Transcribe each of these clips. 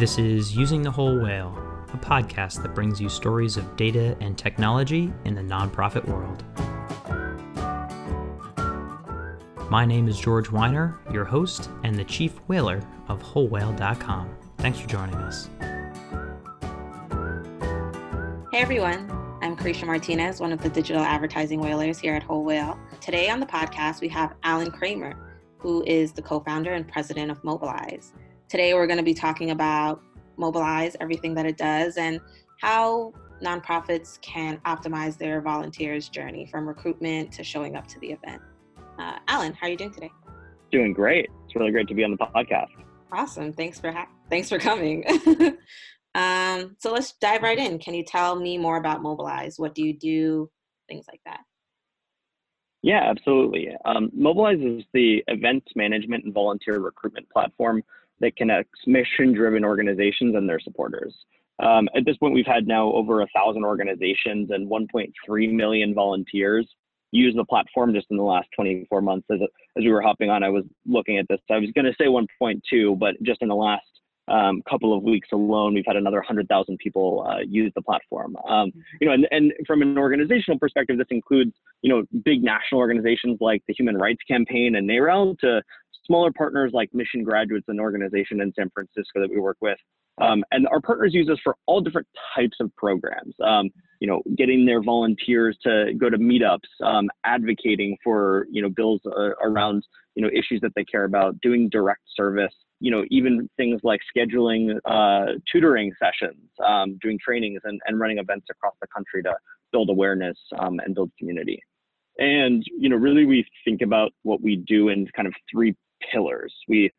This is Using the Whole Whale, a podcast that brings you stories of data and technology in the nonprofit world. My name is George Weiner, your host and the chief whaler of WholeWhale.com. Thanks for joining us. Hey everyone, I'm Carisha Martinez, one of the digital advertising whalers here at Whole Whale. Today on the podcast, we have Alan Kramer, who is the co founder and president of Mobilize. Today, we're going to be talking about Mobilize, everything that it does, and how nonprofits can optimize their volunteers' journey from recruitment to showing up to the event. Uh, Alan, how are you doing today? Doing great. It's really great to be on the podcast. Awesome. Thanks for ha- thanks for coming. um, so let's dive right in. Can you tell me more about Mobilize? What do you do? Things like that. Yeah, absolutely. Um, Mobilize is the events management and volunteer recruitment platform that connects mission-driven organizations and their supporters. Um, at this point, we've had now over a thousand organizations and 1.3 million volunteers use the platform just in the last 24 months. As, as we were hopping on, I was looking at this. I was going to say 1.2, but just in the last um, couple of weeks alone, we've had another 100,000 people uh, use the platform. Um, you know, and, and from an organizational perspective, this includes you know big national organizations like the Human Rights Campaign and NARAL to smaller partners like Mission Graduates, an organization in San Francisco that we work with. Um, and our partners use us for all different types of programs. Um, you know, getting their volunteers to go to meetups, um, advocating for you know bills uh, around you know issues that they care about, doing direct service. You know, even things like scheduling uh, tutoring sessions, um, doing trainings, and, and running events across the country to build awareness um, and build community. And you know, really, we think about what we do in kind of three pillars. We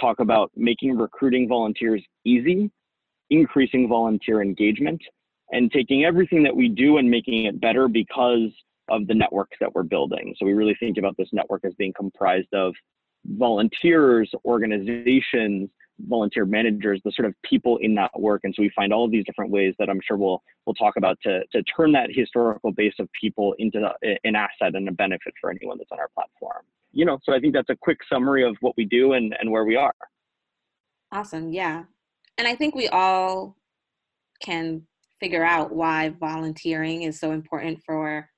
talk about making recruiting volunteers easy, increasing volunteer engagement, and taking everything that we do and making it better because of the networks that we're building. So we really think about this network as being comprised of volunteers, organizations, volunteer managers, the sort of people in that work. And so we find all of these different ways that I'm sure we'll we'll talk about to to turn that historical base of people into an asset and a benefit for anyone that's on our platform you know, so I think that's a quick summary of what we do and, and where we are. Awesome. Yeah. And I think we all can figure out why volunteering is so important for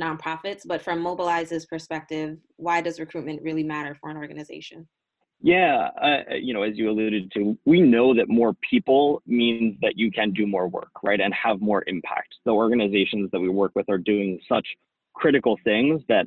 nonprofits. But from Mobilize's perspective, why does recruitment really matter for an organization? Yeah, uh, you know, as you alluded to, we know that more people means that you can do more work, right, and have more impact. The organizations that we work with are doing such critical things that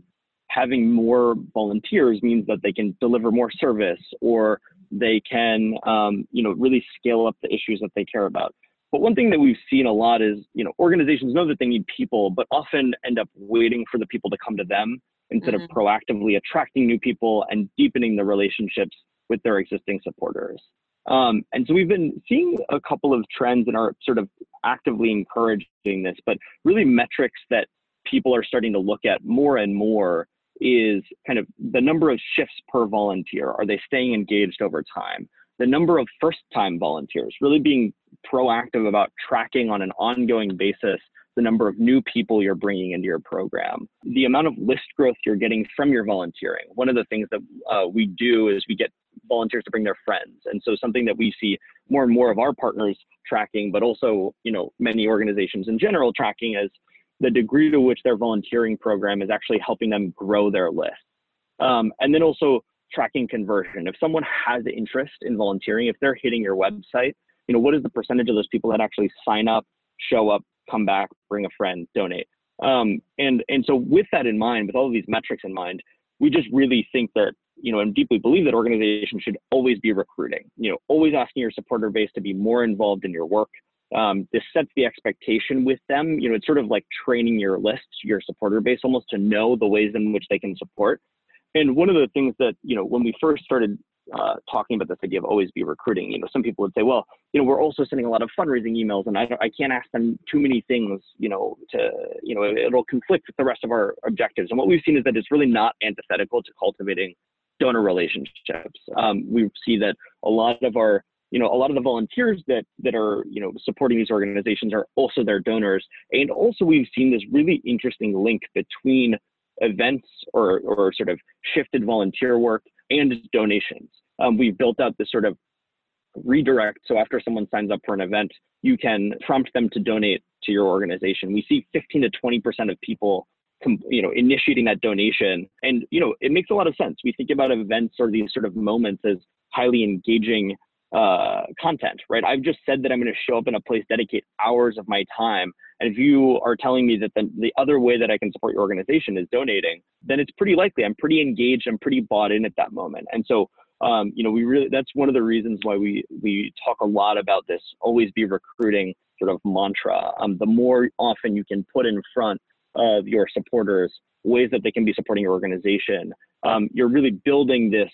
having more volunteers means that they can deliver more service or they can um, you know really scale up the issues that they care about but one thing that we've seen a lot is you know organizations know that they need people but often end up waiting for the people to come to them instead mm-hmm. of proactively attracting new people and deepening the relationships with their existing supporters um, and so we've been seeing a couple of trends and are sort of actively encouraging this but really metrics that people are starting to look at more and more is kind of the number of shifts per volunteer. Are they staying engaged over time? The number of first time volunteers, really being proactive about tracking on an ongoing basis the number of new people you're bringing into your program, the amount of list growth you're getting from your volunteering. One of the things that uh, we do is we get volunteers to bring their friends. And so something that we see more and more of our partners tracking, but also, you know, many organizations in general tracking is the degree to which their volunteering program is actually helping them grow their list. Um, and then also tracking conversion. If someone has interest in volunteering, if they're hitting your website, you know, what is the percentage of those people that actually sign up, show up, come back, bring a friend, donate? Um, and and so with that in mind, with all of these metrics in mind, we just really think that you know and deeply believe that organizations should always be recruiting. You know, always asking your supporter base to be more involved in your work, um, this sets the expectation with them. You know, it's sort of like training your list, your supporter base, almost to know the ways in which they can support. And one of the things that you know, when we first started uh, talking about this idea of always be recruiting, you know, some people would say, well, you know, we're also sending a lot of fundraising emails, and I, I can't ask them too many things, you know, to you know, it'll conflict with the rest of our objectives. And what we've seen is that it's really not antithetical to cultivating donor relationships. Um, we see that a lot of our you know a lot of the volunteers that that are you know supporting these organizations are also their donors and also we've seen this really interesting link between events or or sort of shifted volunteer work and donations um, we've built out this sort of redirect. So after someone signs up for an event, you can prompt them to donate to your organization. We see 15 to 20% of people you know initiating that donation and you know it makes a lot of sense we think about events or these sort of moments as highly engaging uh, content right i've just said that i'm going to show up in a place dedicate hours of my time and if you are telling me that the, the other way that i can support your organization is donating then it's pretty likely i'm pretty engaged i'm pretty bought in at that moment and so um, you know we really that's one of the reasons why we we talk a lot about this always be recruiting sort of mantra um, the more often you can put in front of your supporters, ways that they can be supporting your organization. Um, you're really building this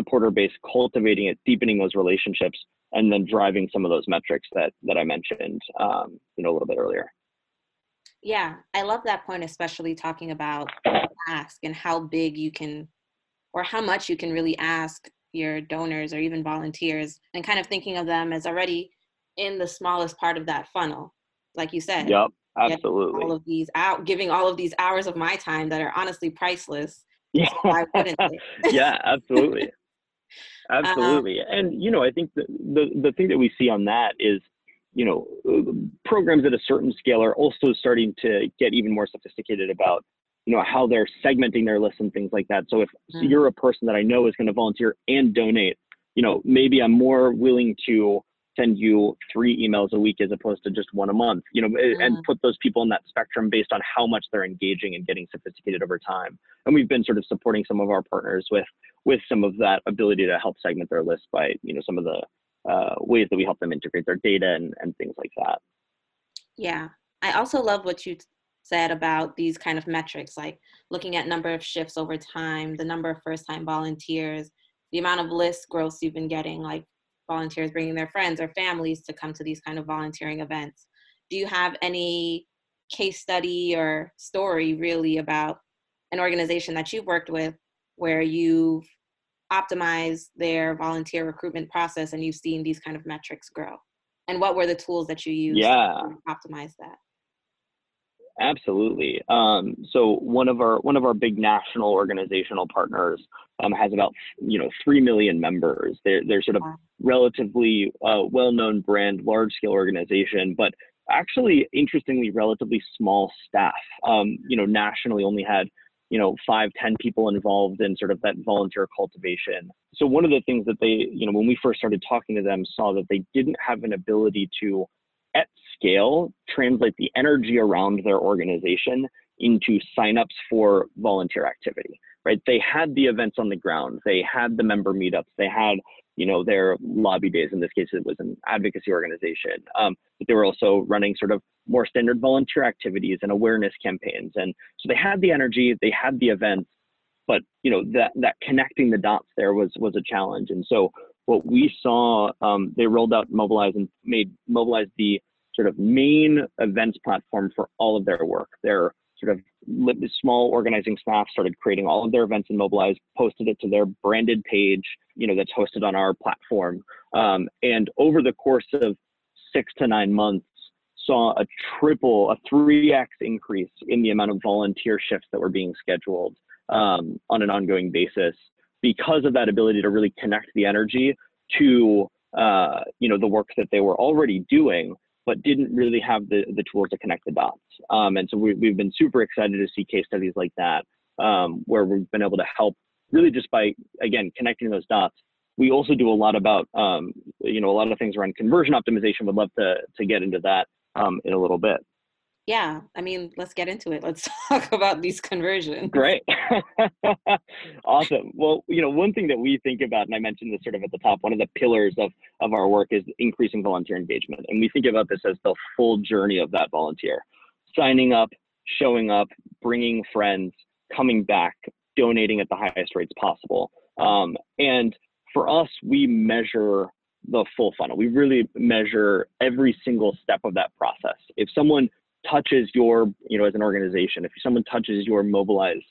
supporter base, cultivating it, deepening those relationships, and then driving some of those metrics that that I mentioned, um, you know, a little bit earlier. Yeah, I love that point, especially talking about ask and how big you can, or how much you can really ask your donors or even volunteers, and kind of thinking of them as already in the smallest part of that funnel, like you said. Yep. Absolutely. All of these out, giving all of these hours of my time that are honestly priceless. Yeah. So yeah, absolutely. Um, absolutely. Um, and you know, I think the, the the thing that we see on that is, you know, programs at a certain scale are also starting to get even more sophisticated about you know how they're segmenting their lists and things like that so if mm-hmm. you're a person that i know is going to volunteer and donate you know maybe i'm more willing to send you three emails a week as opposed to just one a month you know mm. and put those people in that spectrum based on how much they're engaging and getting sophisticated over time. And we've been sort of supporting some of our partners with with some of that ability to help segment their list by you know some of the uh, ways that we help them integrate their data and, and things like that. Yeah. I also love what you said about these kind of metrics like looking at number of shifts over time the number of first time volunteers the amount of list growth you've been getting like volunteers bringing their friends or families to come to these kind of volunteering events. Do you have any case study or story really about an organization that you've worked with where you've optimized their volunteer recruitment process and you've seen these kind of metrics grow? And what were the tools that you used yeah. to optimize that? Absolutely. Um, so one of our one of our big national organizational partners um, has about you know three million members. They're they're sort of relatively uh, well-known brand, large-scale organization, but actually interestingly relatively small staff. Um, you know, nationally only had you know five ten people involved in sort of that volunteer cultivation. So one of the things that they you know when we first started talking to them saw that they didn't have an ability to at scale translate the energy around their organization into signups for volunteer activity right? They had the events on the ground. They had the member meetups. They had you know their lobby days. In this case it was an advocacy organization. Um, but they were also running sort of more standard volunteer activities and awareness campaigns. And so they had the energy they had the events but you know that that connecting the dots there was was a challenge. And so what we saw, um, they rolled out Mobilize and made Mobilize the sort of main events platform for all of their work. Their sort of small organizing staff started creating all of their events in Mobilize, posted it to their branded page, you know, that's hosted on our platform. Um, and over the course of six to nine months, saw a triple, a 3x increase in the amount of volunteer shifts that were being scheduled um, on an ongoing basis because of that ability to really connect the energy to uh, you know the work that they were already doing but didn't really have the, the tools to connect the dots. Um, and so we, we've been super excited to see case studies like that um, where we've been able to help really just by again connecting those dots. We also do a lot about um, you know a lot of things around conversion optimization. Would love to to get into that um, in a little bit yeah i mean let's get into it. Let's talk about these conversions. Great. Awesome. Well you know one thing that we think about and i mentioned this sort of at the top one of the pillars of of our work is increasing volunteer engagement. And we think about this as the full journey of that volunteer. Signing up showing up bringing friends coming back donating at the highest rates possible. Um, and for us we measure the full funnel. We really measure every single step of that process. If someone touches your, you know, as an organization, if someone touches your mobilized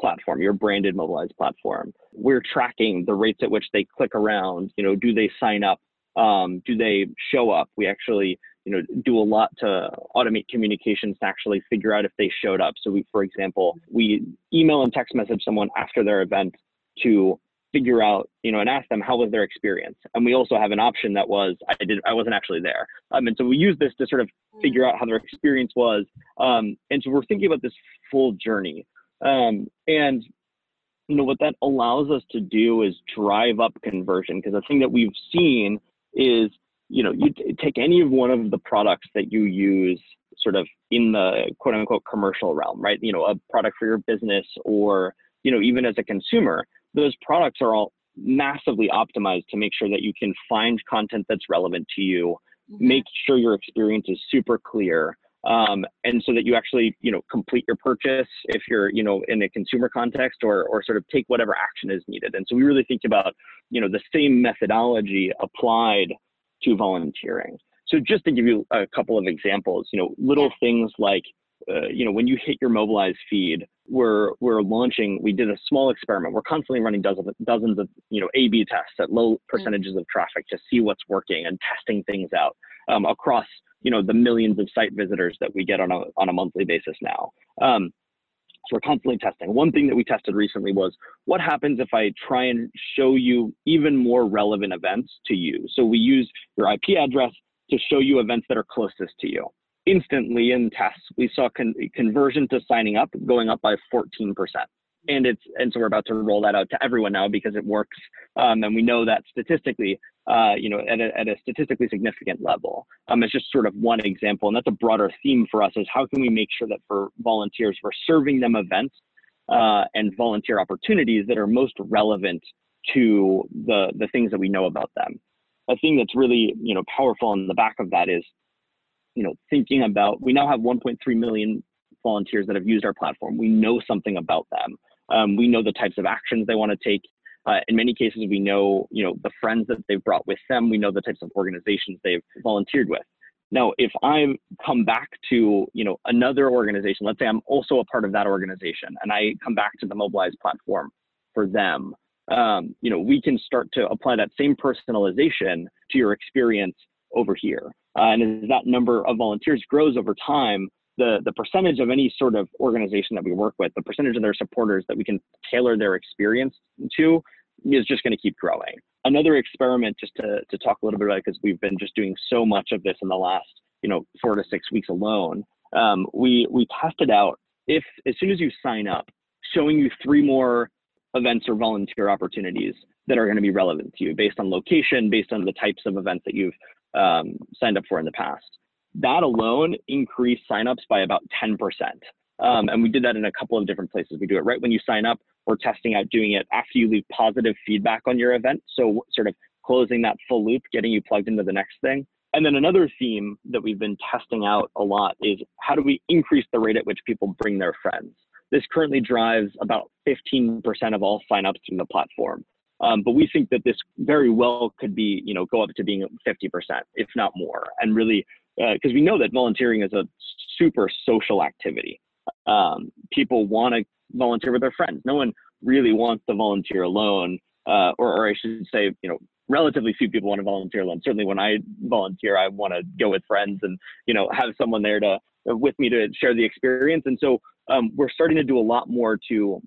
platform, your branded mobilized platform, we're tracking the rates at which they click around. You know, do they sign up? Um, do they show up? We actually, you know, do a lot to automate communications to actually figure out if they showed up. So we, for example, we email and text message someone after their event to figure out, you know, and ask them how was their experience. And we also have an option that was I did I wasn't actually there. Um, and so we use this to sort of figure out how their experience was. Um, and so we're thinking about this full journey. Um, and you know what that allows us to do is drive up conversion because the thing that we've seen is you know you t- take any of one of the products that you use sort of in the quote unquote commercial realm right you know a product for your business or you know even as a consumer those products are all massively optimized to make sure that you can find content that's relevant to you mm-hmm. make sure your experience is super clear um, and so that you actually you know complete your purchase if you're you know in a consumer context or or sort of take whatever action is needed. And so we really think about you know the same methodology applied to volunteering. So just to give you a couple of examples you know little things like uh, you know when you hit your mobilize feed we're we're launching we did a small experiment we're constantly running dozens of, dozens of you know a b tests at low percentages of traffic to see what's working and testing things out um, across you know the millions of site visitors that we get on a on a monthly basis now. Um, so we're constantly testing. One thing that we tested recently was what happens if I try and show you even more relevant events to you. So we use your IP address to show you events that are closest to you. Instantly in tests, we saw con- conversion to signing up going up by 14% and it's and so we're about to roll that out to everyone now because it works um, and we know that statistically uh, you know at a, at a statistically significant level. Um, it's just sort of one example and that's a broader theme for us is how can we make sure that for volunteers we're serving them events uh, and volunteer opportunities that are most relevant to the the things that we know about them. A thing that's really you know powerful in the back of that is you know thinking about we now have 1.3 million volunteers that have used our platform we know something about them um, we know the types of actions they want to take. Uh, in many cases, we know, you know, the friends that they've brought with them. We know the types of organizations they've volunteered with. Now, if I come back to, you know, another organization, let's say I'm also a part of that organization, and I come back to the Mobilize platform for them, um, you know, we can start to apply that same personalization to your experience over here. Uh, and as that number of volunteers grows over time, the the percentage of any sort of organization that we work with, the percentage of their supporters that we can tailor their experience to is just going to keep growing. Another experiment, just to, to talk a little bit about because we've been just doing so much of this in the last, you know, four to six weeks alone. Um, we we tested out if as soon as you sign up, showing you three more events or volunteer opportunities that are going to be relevant to you based on location, based on the types of events that you've um, signed up for in the past that alone increased signups by about 10%. Um, and we did that in a couple of different places. We do it right when you sign up. We're testing out doing it after you leave positive feedback on your event. So sort of closing that full loop, getting you plugged into the next thing. And then another theme that we've been testing out a lot is how do we increase the rate at which people bring their friends? This currently drives about 15% of all signups through the platform. Um, but we think that this very well could be, you know, go up to being 50%, if not more, and really because uh, we know that volunteering is a super social activity. Um, people want to volunteer with their friends. No one really wants to volunteer alone, uh, or, or I should say, you know, relatively few people want to volunteer alone. Certainly, when I volunteer, I want to go with friends and you know have someone there to with me to share the experience. And so um, we're starting to do a lot more to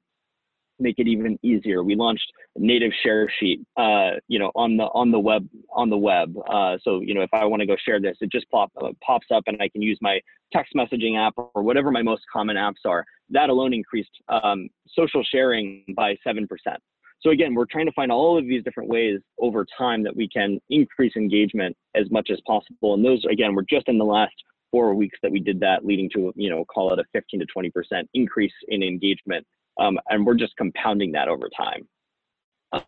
make it even easier. We launched native share sheet, uh, you know, on the on the web on the web. Uh, so you know, if I want to go share this, it just pop uh, pops up, and I can use my text messaging app or whatever my most common apps are. That alone increased um, social sharing by seven percent. So again, we're trying to find all of these different ways over time that we can increase engagement as much as possible. And those, again, we're just in the last four weeks that we did that, leading to you know, call it a 15 to 20 percent increase in engagement um, and we're just compounding that over time. Um,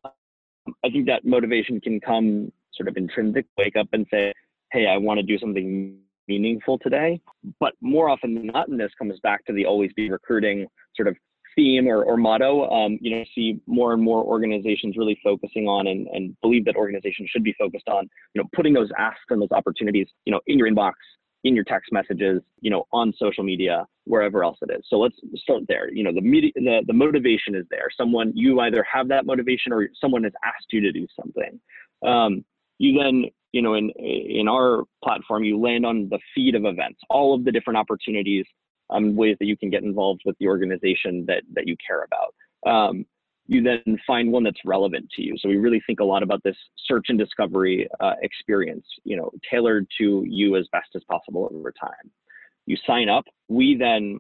I think that motivation can come sort of intrinsic, wake up and say, hey, I want to do something meaningful today. But more often than not, and this comes back to the always be recruiting sort of theme or, or motto, um, you know, see more and more organizations really focusing on and, and believe that organizations should be focused on, you know, putting those asks and those opportunities, you know, in your inbox in your text messages, you know, on social media, wherever else it is. So let's start there. You know, the media, the, the motivation is there. Someone, you either have that motivation or someone has asked you to do something. Um, you then, you know, in in our platform, you land on the feed of events, all of the different opportunities, um, ways that you can get involved with the organization that that you care about. Um, you then find one that's relevant to you. So we really think a lot about this search and discovery uh, experience, you know, tailored to you as best as possible over time. You sign up. We then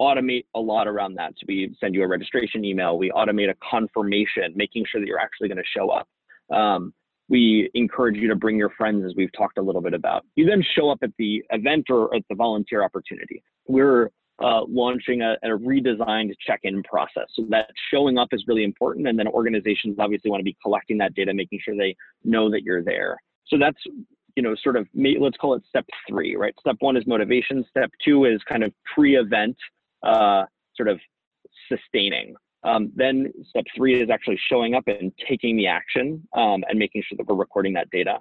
automate a lot around that. So we send you a registration email. We automate a confirmation, making sure that you're actually going to show up. Um, we encourage you to bring your friends, as we've talked a little bit about. You then show up at the event or at the volunteer opportunity. We're uh, launching a, a, redesigned check-in process. So that showing up is really important, and then organizations obviously want to be collecting that data, making sure they know that you're there. So that's you know sort of let's call it step three, right? Step one is motivation. Step two is kind of pre-event, uh, sort of sustaining. Um, then step three is actually showing up and taking the action um, and making sure that we're recording that data.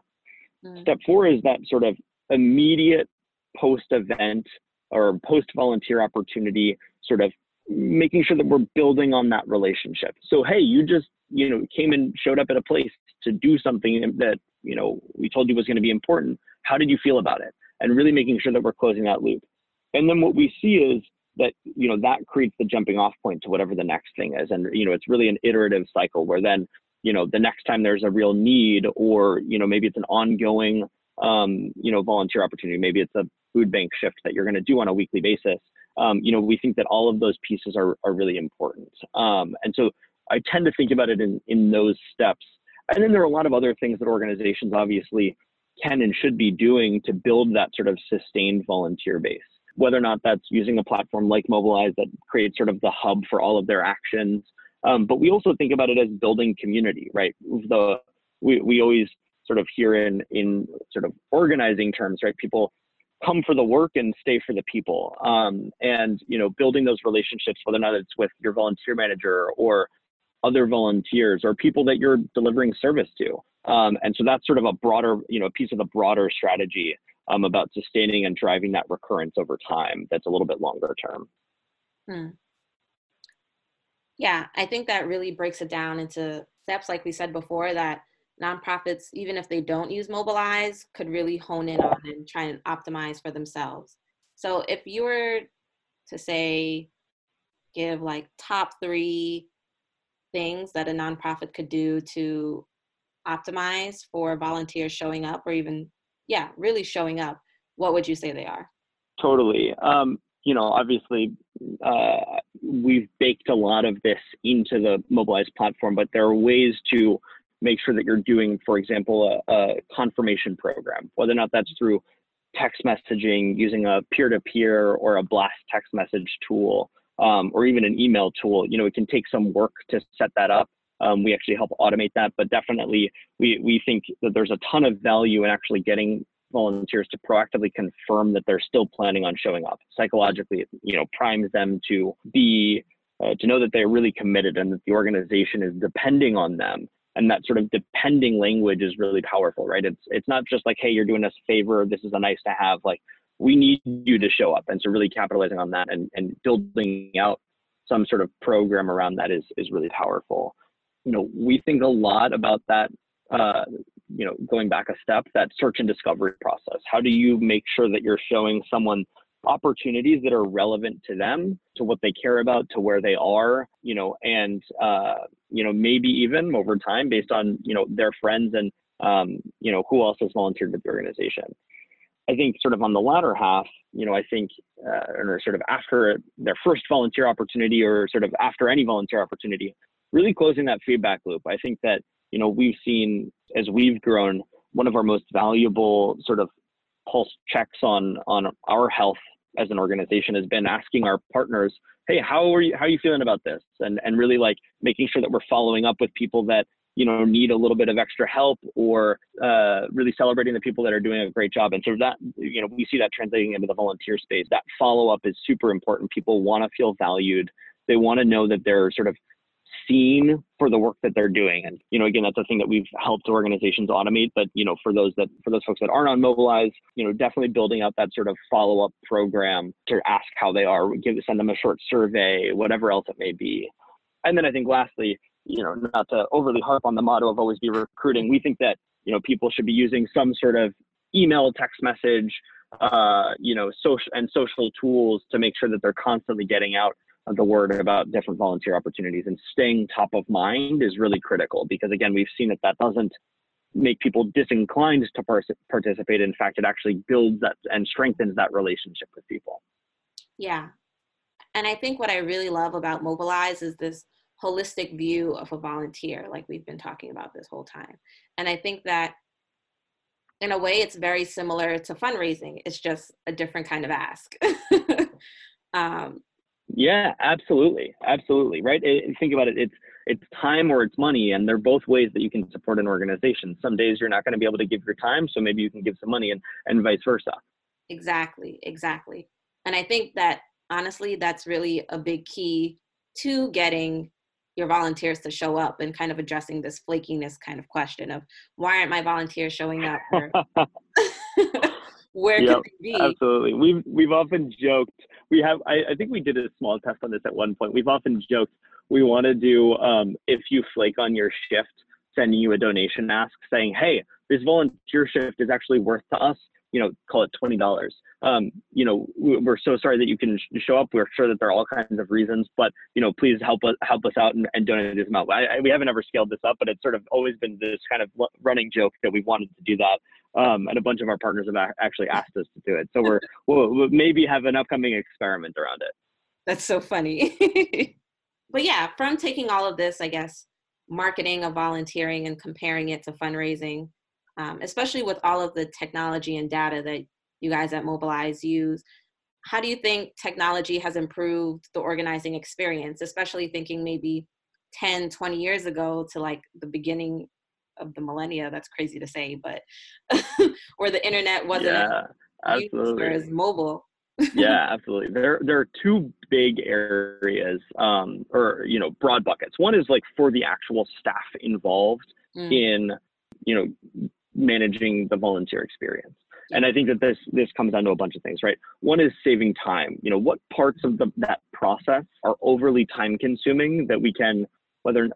Mm. Step four is that sort of immediate post-event or post volunteer opportunity sort of making sure that we're building on that relationship. So hey you just you know came and showed up at a place to do something that you know we told you was going to be important. How did you feel about it? And really making sure that we're closing that loop. And then what we see is that you know that creates the jumping off point to whatever the next thing is. And you know it's really an iterative cycle where then you know the next time there's a real need or you know maybe it's an ongoing um, you know volunteer opportunity maybe it's a food bank shift that you're going to do on a weekly basis, um, you know, we think that all of those pieces are, are really important. Um, and so I tend to think about it in, in those steps. And then there are a lot of other things that organizations obviously can and should be doing to build that sort of sustained volunteer base. Whether or not that's using a platform like Mobilize that creates sort of the hub for all of their actions. Um, but we also think about it as building community, right? The we, we always sort of hear in in sort of organizing terms, right? People come for the work and stay for the people. Um, and you know, building those relationships, whether or not it's with your volunteer manager or other volunteers or people that you're delivering service to. Um, and so that's sort of a broader, you know, piece of the broader strategy um, about sustaining and driving that recurrence over time. That's a little bit longer term. Hmm. Yeah, I think that really breaks it down into steps, like we said before, that nonprofits, even if they don't use Mobilize, could really hone in on and try and optimize for themselves. So if you were to say, give like top three things that a nonprofit could do to optimize for volunteers showing up or even, yeah, really showing up, what would you say they are? Totally. Um, you know, obviously, uh, we've baked a lot of this into the Mobilize platform, but there are ways to make sure that you're doing, for example, a, a confirmation program, whether or not that's through text messaging using a peer-to-peer or a blast text message tool, um, or even an email tool. You know, it can take some work to set that up. Um, we actually help automate that, but definitely we, we think that there's a ton of value in actually getting volunteers to proactively confirm that they're still planning on showing up. Psychologically, you know, primes them to be uh, to know that they're really committed and that the organization is depending on them and that sort of depending language is really powerful right? It's it's not just like hey you're doing us a favor this is a nice to have like we need you to show up. And so really capitalizing on that and, and building out some sort of program around that is is really powerful. You know we think a lot about that uh, you know going back a step that search and discovery process. How do you make sure that you're showing someone opportunities that are relevant to them, to what they care about, to where they are, you know, and uh, you know maybe even over time based on you know their friends and um, you know who else has volunteered with the organization. I think sort of on the latter half, you know, I think uh, or sort of after their first volunteer opportunity or sort of after any volunteer opportunity, really closing that feedback loop. I think that you know we've seen as we've grown one of our most valuable sort of pulse checks on on our health as an organization has been asking our partners, hey, how are you how are you feeling about this? And and really like making sure that we're following up with people that you know need a little bit of extra help or uh, really celebrating the people that are doing a great job. And so that you know we see that translating into the volunteer space. That follow up is super important. People want to feel valued. They want to know that they're sort of seen for the work that they're doing. And, you know, again, that's a thing that we've helped organizations automate. But, you know, for those that, for those folks that aren't on Mobilize, you know, definitely building out that sort of follow up program to ask how they are, give, send them a short survey, whatever else it may be. And then I think lastly, you know, not to overly harp on the motto of always be recruiting, we think that, you know, people should be using some sort of email, text message, uh, you know, social and social tools to make sure that they're constantly getting out the word about different volunteer opportunities and staying top of mind is really critical because again we've seen that that doesn't make people disinclined to participate. In fact it actually builds that and strengthens that relationship with people. Yeah. And i think what i really love about mobilize is this holistic view of a volunteer like we've been talking about this whole time. And i think that in a way it's very similar to fundraising. It's just a different kind of ask. Um, yeah, absolutely, absolutely. Right. It, think about it. It's it's time or it's money, and they're both ways that you can support an organization. Some days you're not going to be able to give your time, so maybe you can give some money, and and vice versa. Exactly, exactly. And I think that honestly, that's really a big key to getting your volunteers to show up and kind of addressing this flakiness kind of question of why aren't my volunteers showing up? where yep, could they be? Absolutely. We've we've often joked. We have. I, I, think we did a small test on this at one point. We've often joked we want to do um, if you flake on your shift, sending you a donation ask saying, "Hey, this volunteer shift is actually worth to us. You know, call it twenty dollars. Um, you know, we're so sorry that you can show up. We're sure that there are all kinds of reasons, but you know, please help us help us out and, and donate this amount. I, I, we haven't ever scaled this up, but it's sort of always been this kind of running joke that we wanted to do that um, and a bunch of our partners have actually asked us to do it. So we're we'll, we'll maybe have an upcoming experiment around it. That's so funny. but yeah, from taking all of this, I guess, marketing of volunteering and comparing it to fundraising, um, especially with all of the technology and data that you guys at Mobilize use, how do you think technology has improved the organizing experience, especially thinking maybe 10, 20 years ago to like the beginning of the millennia. That's crazy to say, but where the internet wasn't yeah, absolutely. as mobile. yeah, absolutely. There there are two big areas, um, or you know, broad buckets. One is like for the actual staff involved mm. in you know managing the volunteer experience. And I think that this this comes down to a bunch of things, right? One is saving time. You know, what parts of the, that process are overly time consuming that we can whether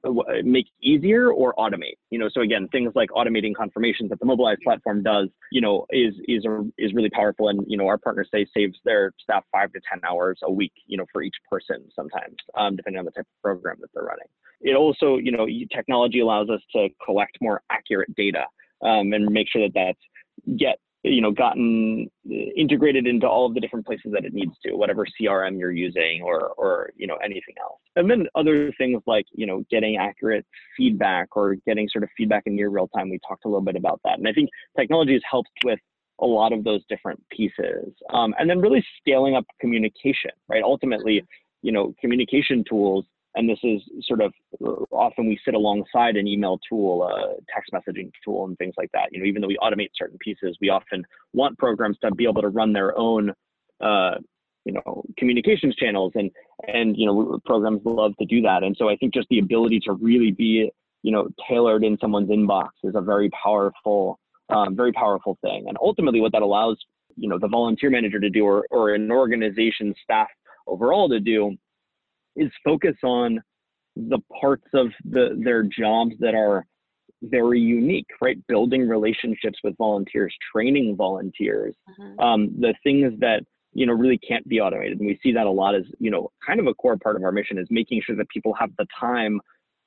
make easier or automate. You know, so again, things like automating confirmations that the Mobilize platform does, you know, is is a, is really powerful. And you know, our partners say saves their staff five to ten hours a week, you know, for each person sometimes, um, depending on the type of program that they're running. It also, you know, technology allows us to collect more accurate data um, and make sure that that's get you know gotten integrated into all of the different places that it needs to whatever crm you're using or or you know anything else. And then other things like you know getting accurate feedback or getting sort of feedback in near real time. We talked a little bit about that. And i think technology has helped with a lot of those different pieces. Um, and then really scaling up communication right? Ultimately you know communication tools and this is sort of uh, often we sit alongside an email tool, a text messaging tool, and things like that. You know, even though we automate certain pieces, we often want programs to be able to run their own, uh, you know, communications channels, and and you know, programs love to do that. And so I think just the ability to really be, you know, tailored in someone's inbox is a very powerful, um, very powerful thing. And ultimately, what that allows, you know, the volunteer manager to do, or or an organization staff overall to do is focus on the parts of the their jobs that are very unique, right? Building relationships with volunteers, training volunteers, uh-huh. um, the things that you know really can't be automated, and we see that a lot as you know kind of a core part of our mission is making sure that people have the time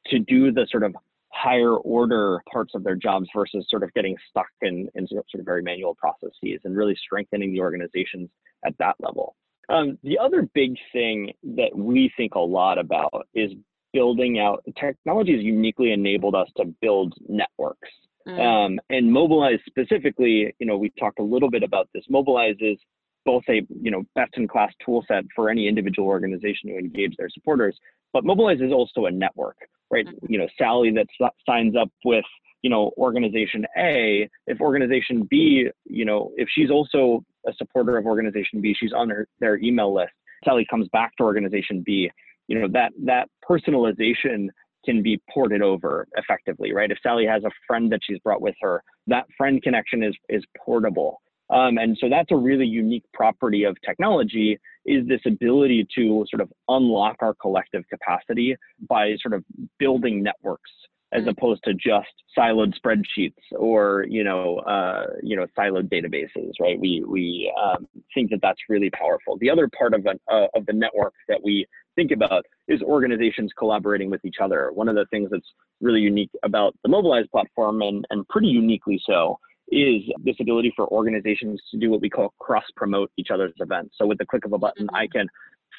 to do the sort of higher order parts of their jobs versus sort of getting stuck in, in sort of very manual processes and really strengthening the organizations at that level. Um, the other big thing that we think a lot about is building out technology has uniquely enabled us to build networks. Mm. Um, and Mobilize specifically, you know, we talked a little bit about this. Mobilize is both a you know best in class tool set for any individual organization to engage their supporters, but Mobilize is also a network, right? Mm. You know, Sally that signs up with you know organization A, if organization B, you know, if she's also a supporter of organization B, she's on her, their email list. Sally comes back to organization B. You know that that personalization can be ported over effectively, right? If Sally has a friend that she's brought with her, that friend connection is is portable. Um, and so that's a really unique property of technology is this ability to sort of unlock our collective capacity by sort of building networks as mm-hmm. opposed to just siloed spreadsheets or you know uh, you know siloed databases right we we um, think that that's really powerful the other part of, an, uh, of the network that we think about is organizations collaborating with each other one of the things that's really unique about the mobilize platform and, and pretty uniquely so is this ability for organizations to do what we call cross promote each other's events so with the click of a button i mm-hmm. can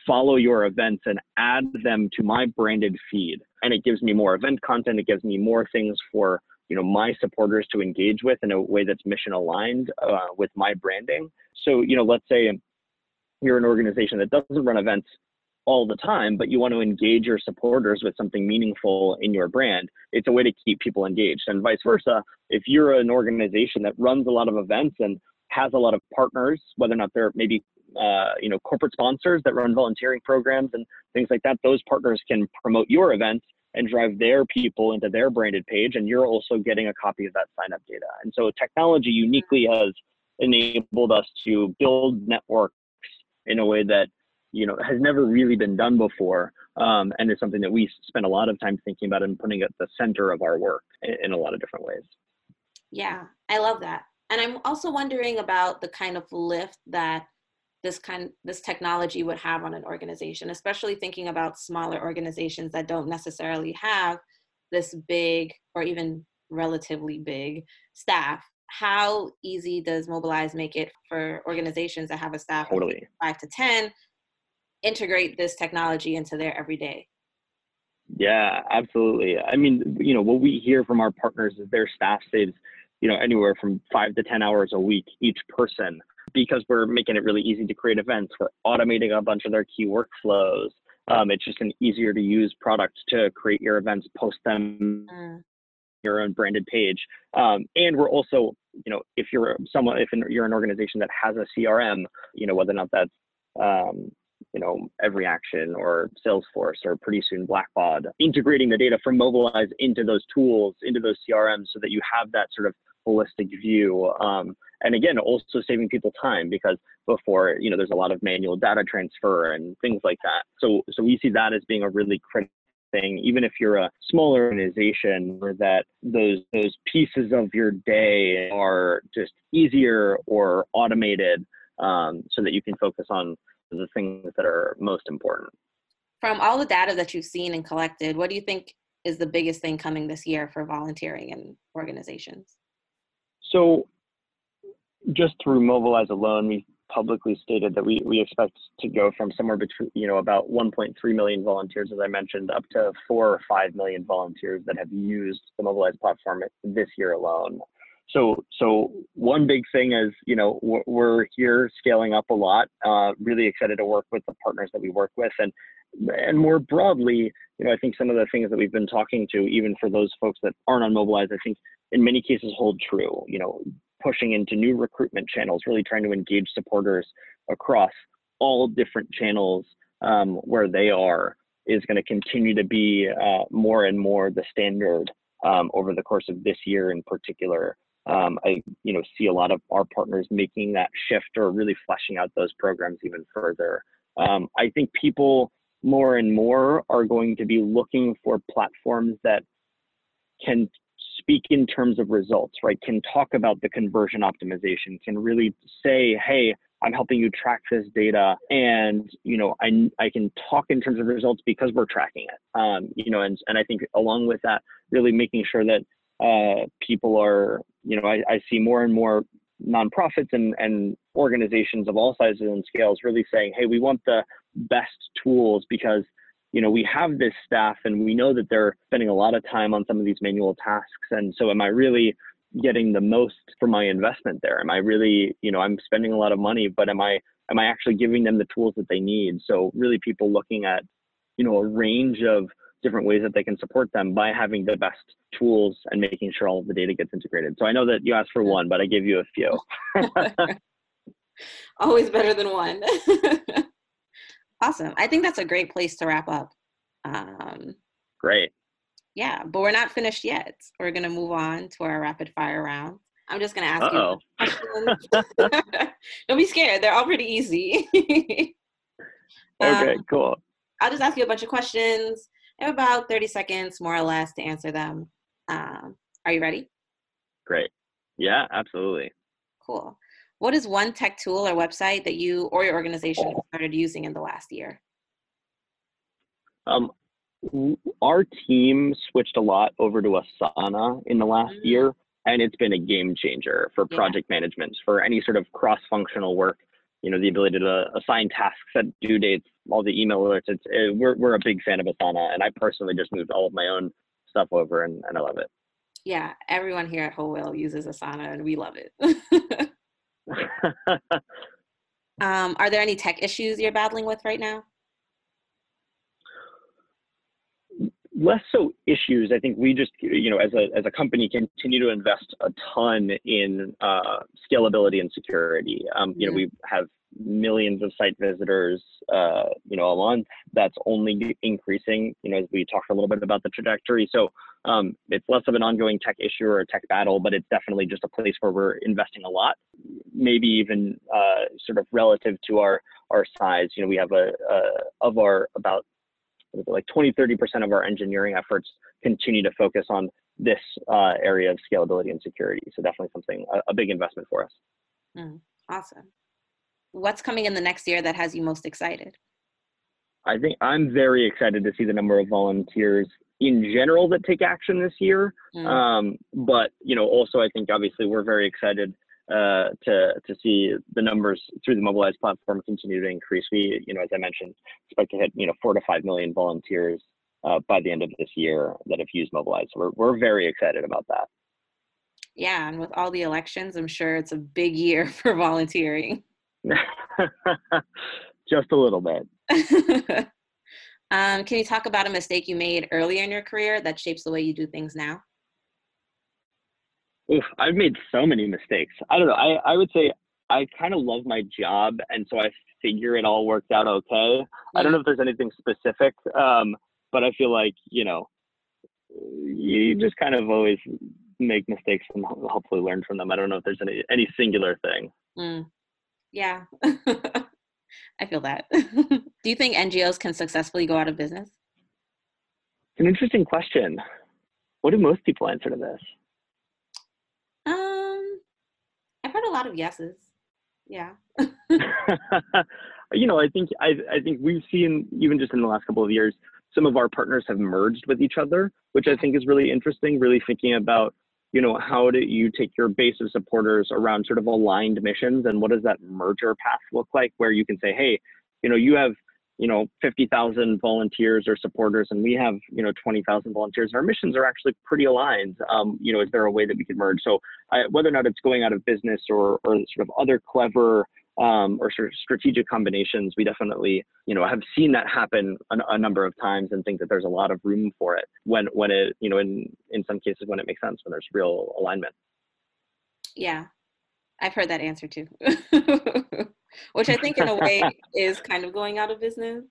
follow your events and add them to my branded feed. And it gives me more event content. It gives me more things for you know my supporters to engage with in a way that's mission aligned uh, with my branding. So you know, let's say you're an organization that doesn't run events all the time, but you want to engage your supporters with something meaningful in your brand. It's a way to keep people engaged, and vice versa. If you're an organization that runs a lot of events and has a lot of partners, whether or not they're maybe uh, you know corporate sponsors that run volunteering programs and things like that those partners can promote your event and drive their people into their branded page and you're also getting a copy of that sign up data. And so technology uniquely has enabled us to build networks in a way that you know has never really been done before um, and is something that we spend a lot of time thinking about and putting at the center of our work in, in a lot of different ways. Yeah i love that and i'm also wondering about the kind of lift that this kind this technology would have on an organization especially thinking about smaller organizations that don't necessarily have this big or even relatively big staff. How easy does mobilize make it for organizations that have a staff totally. of 5 to 10 integrate this technology into their everyday? Yeah absolutely. I mean you know what we hear from our partners is their staff saves you know anywhere from 5 to 10 hours a week each person because we're making it really easy to create events, we're automating a bunch of their key workflows. Um, it's just an easier to use product to create your events, post them mm. your own branded page. Um, and we're also, you know, if you're someone, if you're an organization that has a CRM, you know, whether or not that's, um, you know, EveryAction or Salesforce or pretty soon Blackbaud, integrating the data from Mobilize into those tools, into those CRMs so that you have that sort of holistic view. Um, and again, also saving people time because before, you know, there's a lot of manual data transfer and things like that. So, so we see that as being a really critical thing, even if you're a small organization where that those those pieces of your day are just easier or automated um, so that you can focus on the things that are most important. From all the data that you've seen and collected, what do you think is the biggest thing coming this year for volunteering and organizations? So just through Mobilize alone, we publicly stated that we, we expect to go from somewhere between, you know, about 1.3 million volunteers, as I mentioned, up to four or 5 million volunteers that have used the Mobilize platform this year alone. So, so one big thing is, you know, we're here scaling up a lot. Uh, really excited to work with the partners that we work with, and and more broadly, you know, I think some of the things that we've been talking to, even for those folks that aren't on Mobilize, I think in many cases hold true. You know, pushing into new recruitment channels, really trying to engage supporters across all different channels um, where they are is going to continue to be uh, more and more the standard um, over the course of this year in particular. Um, I, you know, see a lot of our partners making that shift or really fleshing out those programs even further. Um, I think people more and more are going to be looking for platforms that can speak in terms of results, right? Can talk about the conversion optimization, can really say, hey, I'm helping you track this data, and you know, I I can talk in terms of results because we're tracking it. Um, you know, and and I think along with that, really making sure that uh, people are, you know, I, I see more and more nonprofits and, and organizations of all sizes and scales really saying, hey, we want the best tools because you know, we have this staff and we know that they're spending a lot of time on some of these manual tasks. And so am I really getting the most for my investment there? Am I really, you know, I'm spending a lot of money, but am I am I actually giving them the tools that they need? So really people looking at, you know, a range of different ways that they can support them by having the best tools and making sure all of the data gets integrated. So I know that you asked for one, but I gave you a few. Always better than one. Awesome. I think that's a great place to wrap up. Um, great. Yeah, but we're not finished yet. We're going to move on to our rapid fire round. I'm just going to ask Uh-oh. you. Don't be scared. They're all pretty easy. okay, um, cool. I'll just ask you a bunch of questions. I have about 30 seconds, more or less, to answer them. Um, Are you ready? Great. Yeah, absolutely. Cool. What is one tech tool or website that you or your organization started using in the last year? Um, our team switched a lot over to Asana in the last mm-hmm. year, and it's been a game changer for project yeah. management, for any sort of cross-functional work. You know, the ability to assign tasks, set due dates, all the email alerts. It's it, we're we're a big fan of Asana, and I personally just moved all of my own stuff over, and, and I love it. Yeah, everyone here at Whole Whale uses Asana, and we love it. um, are there any tech issues you're battling with right now? Less so issues. I think we just, you know, as a as a company, continue to invest a ton in uh, scalability and security. Um, you know, we have millions of site visitors, uh, you know, a month. That's only increasing. You know, as we talked a little bit about the trajectory. So um, it's less of an ongoing tech issue or a tech battle, but it's definitely just a place where we're investing a lot. Maybe even uh, sort of relative to our our size. You know, we have a, a of our about like 20, 30% of our engineering efforts continue to focus on this uh, area of scalability and security. So definitely something, a, a big investment for us. Mm, awesome. What's coming in the next year that has you most excited? I think I'm very excited to see the number of volunteers in general that take action this year. Mm. Um, but you know, also I think obviously we're very excited uh, to to see the numbers through the Mobilize platform continue to increase. We, you know, as I mentioned, expect to hit you know four to five million volunteers uh, by the end of this year that have used Mobilize. So we're we're very excited about that. Yeah, and with all the elections, I'm sure it's a big year for volunteering. Just a little bit. um, can you talk about a mistake you made earlier in your career that shapes the way you do things now? Oof, I've made so many mistakes. I don't know. I, I would say I kind of love my job, and so I figure it all worked out okay. Mm. I don't know if there's anything specific, um, but I feel like you know, you just kind of always make mistakes and hopefully learn from them. I don't know if there's any any singular thing. Mm. Yeah, I feel that. Do you think NGOs can successfully go out of business? It's an interesting question. What do most people answer to this? heard a lot of yeses. Yeah. you know, I think I I think we've seen even just in the last couple of years, some of our partners have merged with each other, which I think is really interesting. Really thinking about you know how do you take your base of supporters around sort of aligned missions and what does that merger path look like where you can say hey you know you have you know 50,000 volunteers or supporters and we have you know 20,000 volunteers our missions are actually pretty aligned um, you know is there a way that we could merge? So I, whether or not it's going out of business or or sort of other clever um, or sort of strategic combinations we definitely you know have seen that happen a, a, number of times and think that there's a lot of room for it when when it you know in in some cases when it makes sense when there's real alignment. Yeah. I've heard that answer too which I think in a way is kind of going out of business.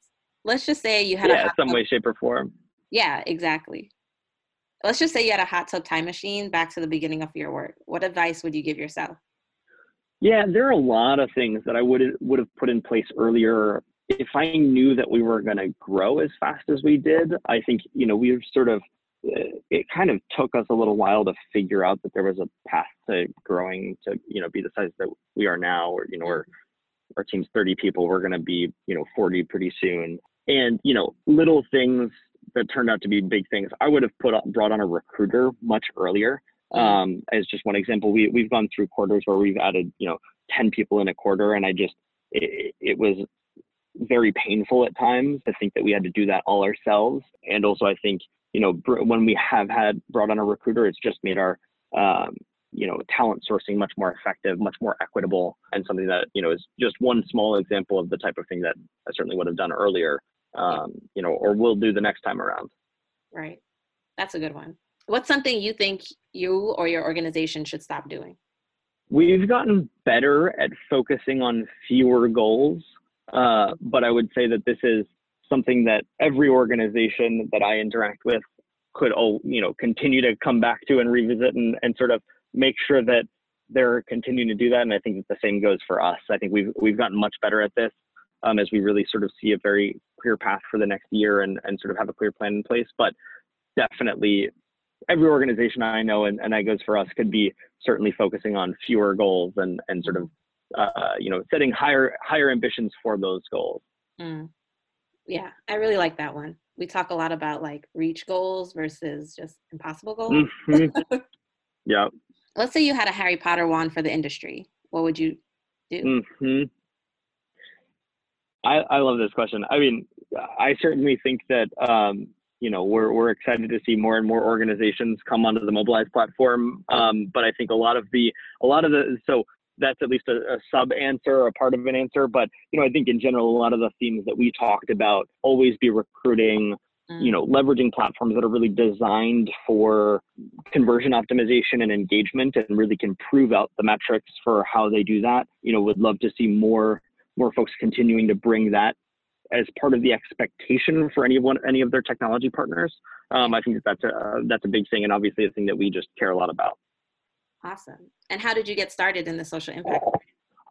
Let's just say you had yeah, a some tub. way, shape, or form. Yeah, exactly. Let's just say you had a hot tub time machine back to the beginning of your work. What advice would you give yourself? Yeah, there are a lot of things that I would would have put in place earlier. If I knew that we were going to grow as fast as we did, I think you know we've sort of eh, it kind of took us a little while to figure out that there was a path to growing to you know be the size that we are now, or you know, or our team's 30 people. We're going to be, you know, 40 pretty soon. And, you know, little things that turned out to be big things. I would have put brought on a recruiter much earlier. Mm-hmm. Um, as just one example, we, we've gone through quarters where we've added, you know, 10 people in a quarter. And I just, it, it was very painful at times to think that we had to do that all ourselves. And also, I think, you know, when we have had brought on a recruiter, it's just made our, um, you know talent sourcing much more effective much more equitable and something that you know is just one small example of the type of thing that i certainly would have done earlier um, you know or will do the next time around. Right. That's a good one. What's something you think you or your organization should stop doing? We've gotten better at focusing on fewer goals uh, but i would say that this is something that every organization that i interact with could all you know continue to come back to and revisit and, and sort of make sure that they're continuing to do that. And I think that the same goes for us. I think we've we've gotten much better at this um, as we really sort of see a very clear path for the next year and and sort of have a clear plan in place. But definitely, every organization I know, and, and that goes for us, could be certainly focusing on fewer goals and and sort of uh, you know setting higher higher ambitions for those goals. Mm. Yeah, I really like that one. We talk a lot about like reach goals versus just impossible goals. Mm-hmm. yeah. Let's say you had a Harry Potter wand for the industry. What would you do? Mm-hmm. I, I love this question. I mean, I certainly think that um, you know we're we're excited to see more and more organizations come onto the Mobilize platform. Um, but I think a lot of the a lot of the so that's at least a, a sub answer or a part of an answer. But you know, I think in general, a lot of the themes that we talked about always be recruiting, you know, Mm. leveraging platforms that are really designed for conversion optimization and engagement and really can prove out the metrics for how they do that. You know, would love to see more more folks continuing to bring that as part of the expectation for any of one any of their technology partners. Um, I think that that's a that's a big thing and obviously a thing that we just care a lot about. Awesome. And how did you get started in the social impact?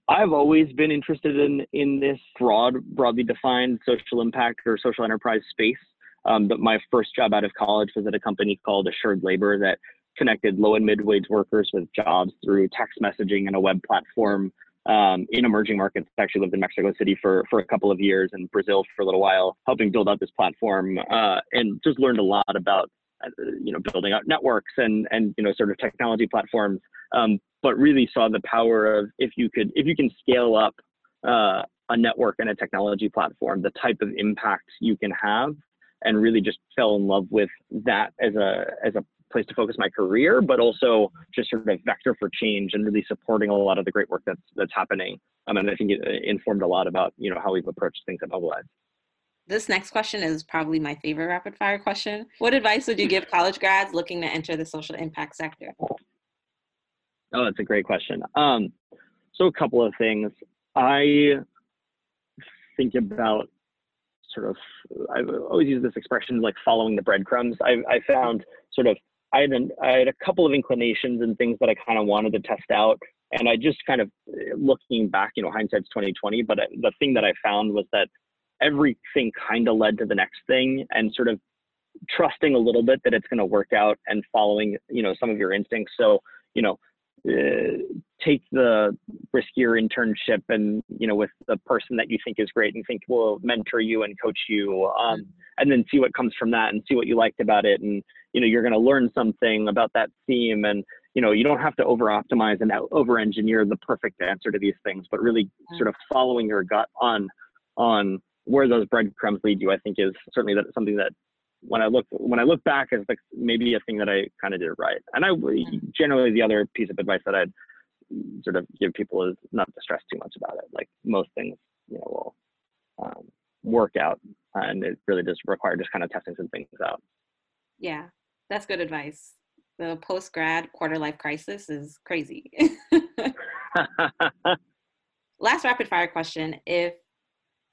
I've always been interested in in this broad, broadly defined social impact or social enterprise space. Um, but my first job out of college was at a company called Assured Labor that connected low and mid wage workers with jobs through text messaging and a web platform um, in emerging markets. I actually lived in Mexico City for for a couple of years and Brazil for a little while, helping build out this platform uh, and just learned a lot about uh, you know building out networks and and you know sort of technology platforms. Um, but really saw the power of if you could if you can scale up uh, a network and a technology platform, the type of impact you can have, and really just fell in love with that as a as a place to focus my career, but also just sort of a vector for change and really supporting a lot of the great work that's that's happening. Um, and I think it informed a lot about you know how we've approached things at Mobilize. This next question is probably my favorite rapid fire question. What advice would you give college grads looking to enter the social impact sector? Oh, that's a great question. Um, so a couple of things. I think about sort of, I've always use this expression like following the breadcrumbs. I, I found sort of, I had, an, I had a couple of inclinations and things that I kind of wanted to test out. And I just kind of looking back, you know, hindsight's 2020, but uh, the thing that I found was that everything kind of led to the next thing and sort of trusting a little bit that it's going to work out and following, you know, some of your instincts. So, you know, uh, take the riskier internship and you know with the person that you think is great and think will mentor you and coach you um, and then see what comes from that and see what you liked about it. And you know you're going to learn something about that theme and you know you don't have to over optimize and over engineer the perfect answer to these things but really sort of following your gut on on where those breadcrumbs lead you i think is certainly that something that when I look when I look back as like maybe a thing that I kind of did right. And I generally the other piece of advice that I'd sort of give people is not to stress too much about it. Like most things, you know, will um, work out, and it really does require just kind of testing some things out. Yeah, that's good advice. The post grad quarter life crisis is crazy. Last rapid fire question: If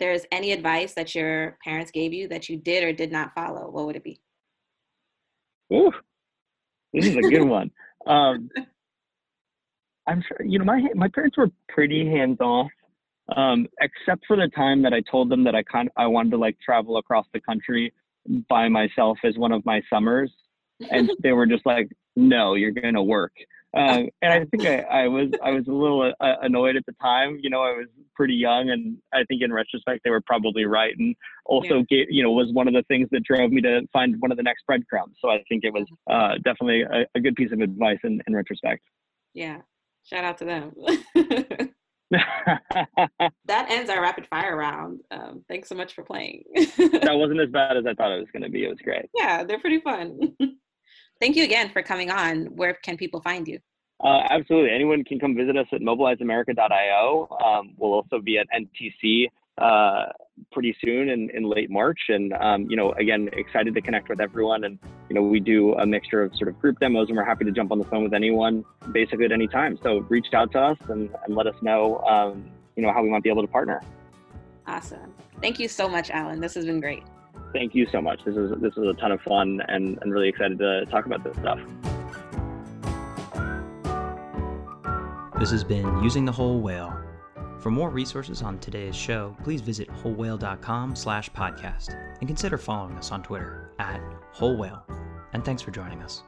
there's any advice that your parents gave you that you did or did not follow, what would it be? Ooh, this is a good one. Um, I'm sure you know my my parents were pretty hands off, um, except for the time that I told them that I kind of I wanted to like travel across the country by myself as one of my summers, and they were just like, "No, you're gonna work." Uh, and I think I, I was I was a little uh, annoyed at the time. You know, I was pretty young, and I think in retrospect they were probably right. And also, yeah. gave, you know, was one of the things that drove me to find one of the next breadcrumbs. So I think it was uh, definitely a, a, good piece of advice in, in retrospect. Yeah, shout out to them. that ends our rapid fire round. Um, thanks so much for playing. that wasn't as bad as I thought it was going to be. It was great. Yeah, they're pretty fun. Thank you again for coming on. Where can people find you? Uh, absolutely. Anyone can come visit us at mobilizeamerica.io. Um, we'll also be at NTC uh, pretty soon in, in late March. And, um, you know, again, excited to connect with everyone. And, you know, we do a mixture of sort of group demos and we're happy to jump on the phone with anyone basically at any time. So reach out to us and, and let us know, um, you know, how we might be able to partner. Awesome. Thank you so much, Alan. This has been great. Thank you so much. This is this is a ton of fun and, and really excited to talk about this stuff. This has been Using the Whole Whale. For more resources on today's show, please visit wholewhale.com slash podcast and consider following us on Twitter at Whole Whale. And thanks for joining us.